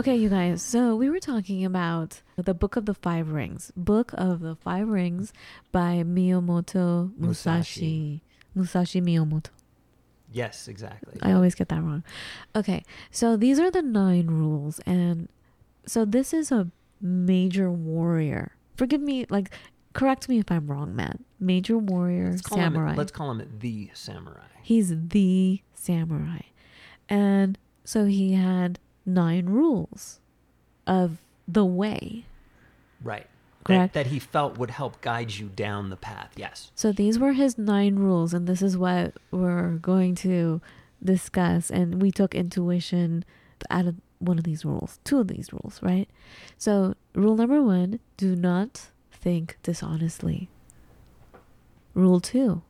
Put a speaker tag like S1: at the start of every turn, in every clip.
S1: Okay, you guys. So we were talking about the Book of the Five Rings. Book of the Five Rings by Miyamoto Musashi. Musashi Miyamoto.
S2: Yes, exactly.
S1: I always get that wrong. Okay, so these are the nine rules, and so this is a major warrior. Forgive me, like, correct me if I'm wrong, Matt. Major warrior
S2: Let's
S1: samurai.
S2: Him, let's call him the samurai.
S1: He's the samurai. And so he had nine rules of the way.
S2: Right. That,
S1: Correct.
S2: that he felt would help guide you down the path. Yes.
S1: So these were his nine rules, and this is what we're going to discuss. And we took intuition out of one of these rules, two of these rules, right? So, rule number one do not think dishonestly. Rule two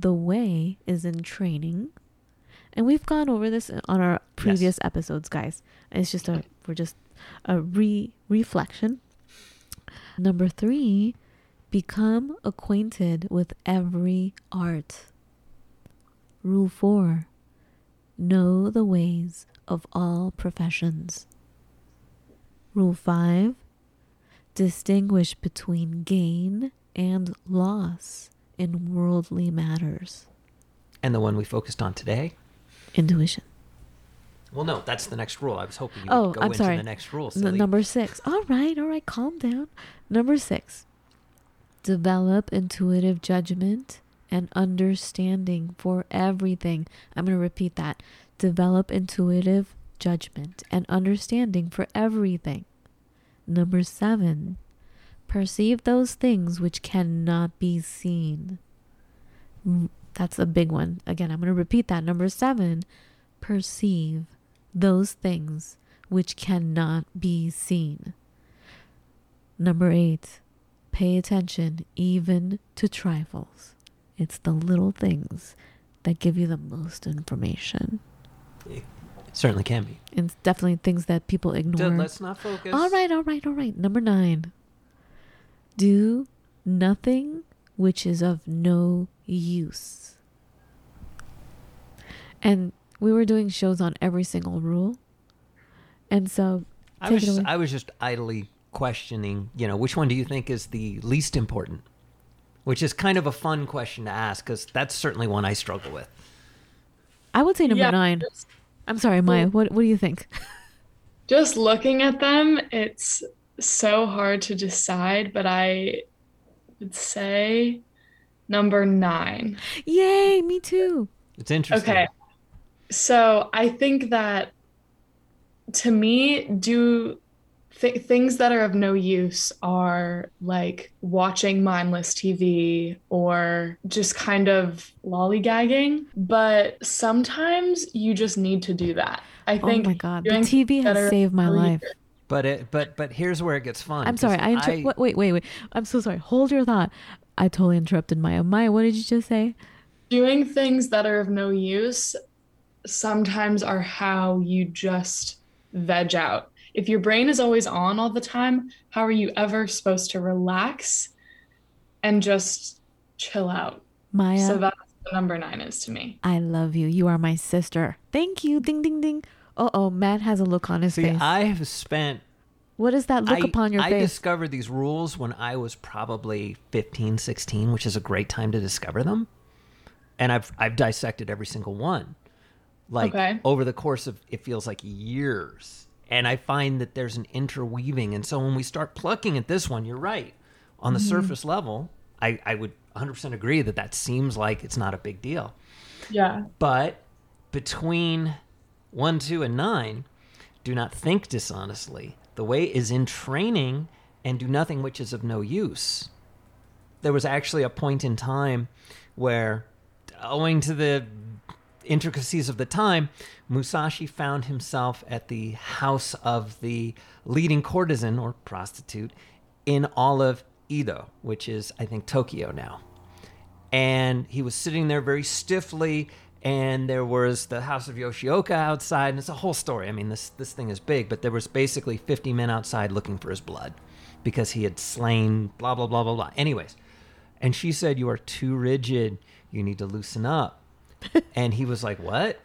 S1: the way is in training. And we've gone over this on our previous episodes, guys. It's just a, we're just a re reflection. Number three, become acquainted with every art. Rule four, know the ways of all professions. Rule five, distinguish between gain and loss in worldly matters.
S2: And the one we focused on today?
S1: Intuition.
S2: Well, no, that's the next rule. I was hoping you
S1: Oh,
S2: would go
S1: I'm
S2: into
S1: sorry.
S2: the next rule.
S1: N- number six. All right, all right, calm down. Number six. Develop intuitive judgment and understanding for everything. I'm going to repeat that. Develop intuitive judgment and understanding for everything. Number seven. Perceive those things which cannot be seen. That's a big one. Again, I'm going to repeat that. Number seven. Perceive those things which cannot be seen. Number eight, pay attention even to trifles. It's the little things that give you the most information.
S2: It certainly can be.
S1: And it's definitely things that people ignore.
S2: Let's not focus.
S1: all right, all right, all right. Number nine, do nothing which is of no use. And we were doing shows on every single rule. And so
S2: I was, just. I was just idly questioning, you know, which one do you think is the least important? Which is kind of a fun question to ask because that's certainly one I struggle with.
S1: I would say number
S3: Yeah,
S1: nine. I'm sorry, Maya. What what do you think?
S3: Just looking at them, it's so hard to decide, but I would say number nine.
S1: Yay, me too.
S2: It's interesting.
S3: Okay. So I think that to me, do th- things that are of no use are like watching mindless TV or just kind of lollygagging. But sometimes you just need to do that. I think.
S1: Oh
S3: think
S1: my god, the TV has saved my life.
S3: good-
S2: But it, but but here's where it gets fun.
S1: I'm sorry. I, inter- wait, wait, wait, wait. I'm so sorry. Hold your thought. I totally interrupted Maya. Maya, what did you just say?
S3: doing things that are of no use sometimes are how you just veg out. If your brain is always on all the time, how are you ever supposed to relax and just chill out?
S1: Maya,
S3: So that's what number nine is to me.
S1: I love you. You are my sister. Thank you. Ding, ding, ding. Uh oh, Matt has a look on his
S2: See,
S1: face.
S2: I have spent.
S1: What is that look
S2: I,
S1: upon your face?
S2: I discovered these rules when I was probably 15, 16, which is a great time to discover them. And I've I've dissected every single one. Like
S3: Okay.
S2: over the course of it feels like years. And I find that there's an interweaving. And so when we start plucking at this one, you're right. On the
S1: Mm-hmm.
S2: surface level, I, I would 100% agree that that seems like it's not a big deal.
S3: Yeah.
S2: But between one, two, and nine, do not think dishonestly. The way is in training and do nothing which is of no use. There was actually a point in time where, owing to the intricacies of the time, Musashi found himself at the house of the leading courtesan or prostitute in all of Edo, which is, I think, Tokyo now. And he was sitting there very stiffly, and there was the house of Yoshioka outside, and it's a whole story. I mean, this, this thing is big, but there was basically 50 men outside looking for his blood because he had slain blah, blah, blah, blah, blah. Anyways, and she said, You are too rigid. You need to loosen up. and he was like, What?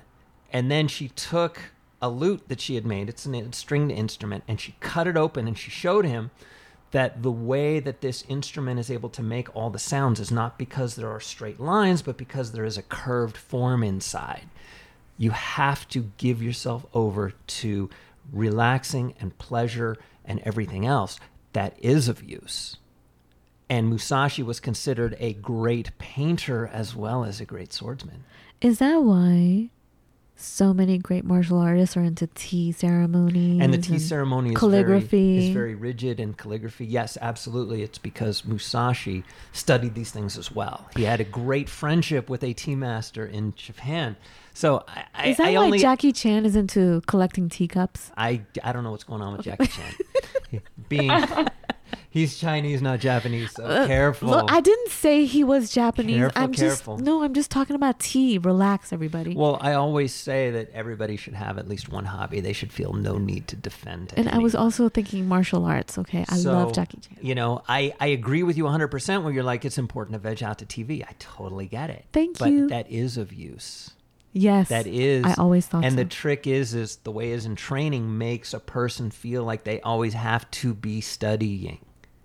S2: And then she took a lute that she had made, it's a stringed instrument, and she cut it open and she showed him that the way that this instrument is able to make all the sounds is not because there are straight lines, but because there is a curved form inside. You have to give yourself over to relaxing and pleasure and everything else that is of use. And Musashi was considered a great painter as well as a great swordsman.
S1: Is that why so many great martial artists are into tea ceremonies?
S2: And the tea ceremony is
S1: calligraphy.
S2: Very, is very rigid and calligraphy. Yes, absolutely. It's because Musashi studied these things as well. He had a great friendship with a tea master in Japan. So I,
S1: is that
S2: I
S1: why
S2: only,
S1: Jackie Chan is into collecting teacups?
S2: I, I don't know what's going on with Jackie Chan. Being He's Chinese, not Japanese. So
S1: Uh,
S2: careful.
S1: Look, I didn't say he was Japanese.
S2: Careful,
S1: I'm
S2: careful.
S1: just no. I'm just talking about tea. Relax, everybody.
S2: well, I always say that everybody should have at least one hobby. They should feel no need to defend.
S1: and I was also thinking martial arts. Okay, I
S2: So,
S1: love Jackie Chan.
S2: You know, I, I agree with you 100% where you're like, it's important to veg out to TV. I totally get it.
S1: Thank
S2: but
S1: you.
S2: that is of use.
S1: Yes,
S2: That is.
S1: I always thought
S2: And
S1: so.
S2: the trick is, is the way is in training makes a person feel like they always have to be studying.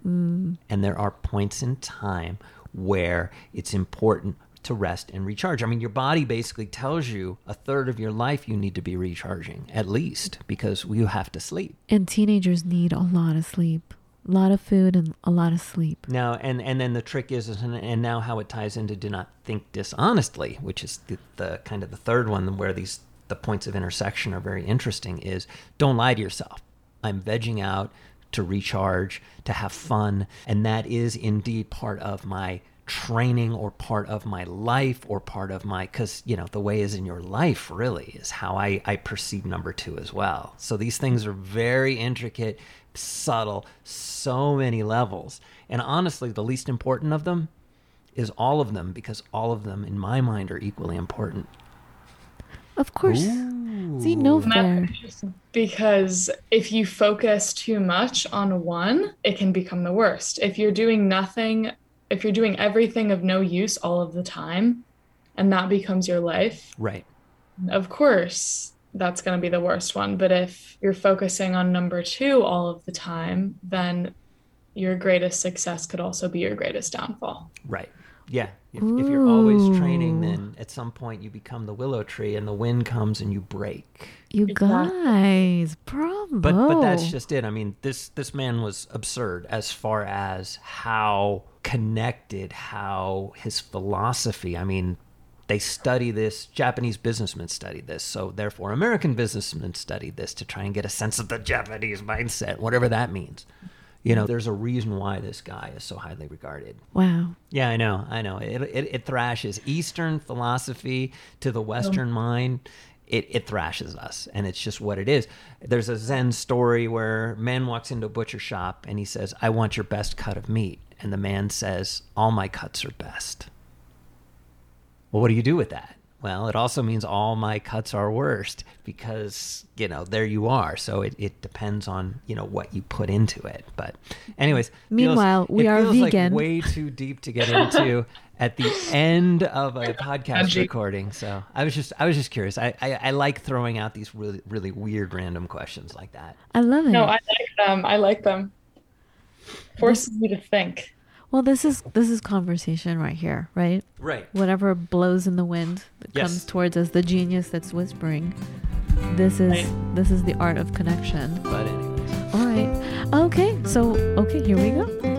S1: Mm.
S2: And there are points in time where it's important to rest and recharge. I mean, your body basically tells you a third of your life you need to be recharging, at least, because you have to sleep.
S1: and teenagers need a lot of sleep, a lot of food, and a lot of sleep.
S2: Now, and and then the trick is, and now how it ties into do not think dishonestly, which is the, the kind of the third one where these the points of intersection are very interesting. Is don't lie to yourself. I'm vegging out to recharge, to have fun, and that is indeed part of my training or part of my life or part of my because you know the way is in your life really is how I, I perceive number two as well so these things are very intricate subtle so many levels and honestly the least important of them is all of them because all of them in my mind are equally important
S1: Of course. See, no
S2: Ooh.
S1: fair.
S3: because if you focus too much on one, it can become the worst. If you're doing nothing, if you're doing everything of no use all of the time, and that becomes your life,
S2: right
S3: of course, that's going to be the worst one. But if you're focusing on number two all of the time, then your greatest success could also be your greatest downfall.
S2: Right. Yeah. If, if you're always training, then at some point you become the willow tree and the wind comes and you break.
S1: You guys, bravo.
S2: But but that's just it. I mean, this this man was absurd as far as how connected, how his philosophy. I mean, they study this. Japanese businessmen study this, so therefore American businessmen study this to try and get a sense of the Japanese mindset, whatever that means. You know, mm. there's a reason why this guy is so highly regarded.
S1: wow.
S2: Yeah, I know, I know. It, it, it thrashes Eastern philosophy to the oh. Western mind. It, it thrashes us, and it's just what it is. There's a Zen story where a man walks into a butcher shop and he says, "I want your best cut of meat," and the man says, "All my cuts are best." Well, what do you do with that? Well, it also means all my cuts are worst because, you know, there you are. So it, it depends on, you know, what you put into it. But anyways, feels-
S1: Meanwhile, we
S2: it
S1: are
S2: feels like
S1: vegan.
S2: way too deep to get into at the end of a podcast recording. So I was just I was just curious. I, I, I like throwing out these really really weird random questions like that.
S1: I love it.
S3: No, I like them. I like them. Forces you to think.
S1: Well, this is this is conversation right here, right?
S2: Right.
S1: Whatever blows in the wind that
S2: Yes.
S1: comes towards us, the genius that's whispering. This is
S3: Right.
S1: this is the art of connection.
S2: But anyways.
S1: All right. Okay. So, okay, here we go.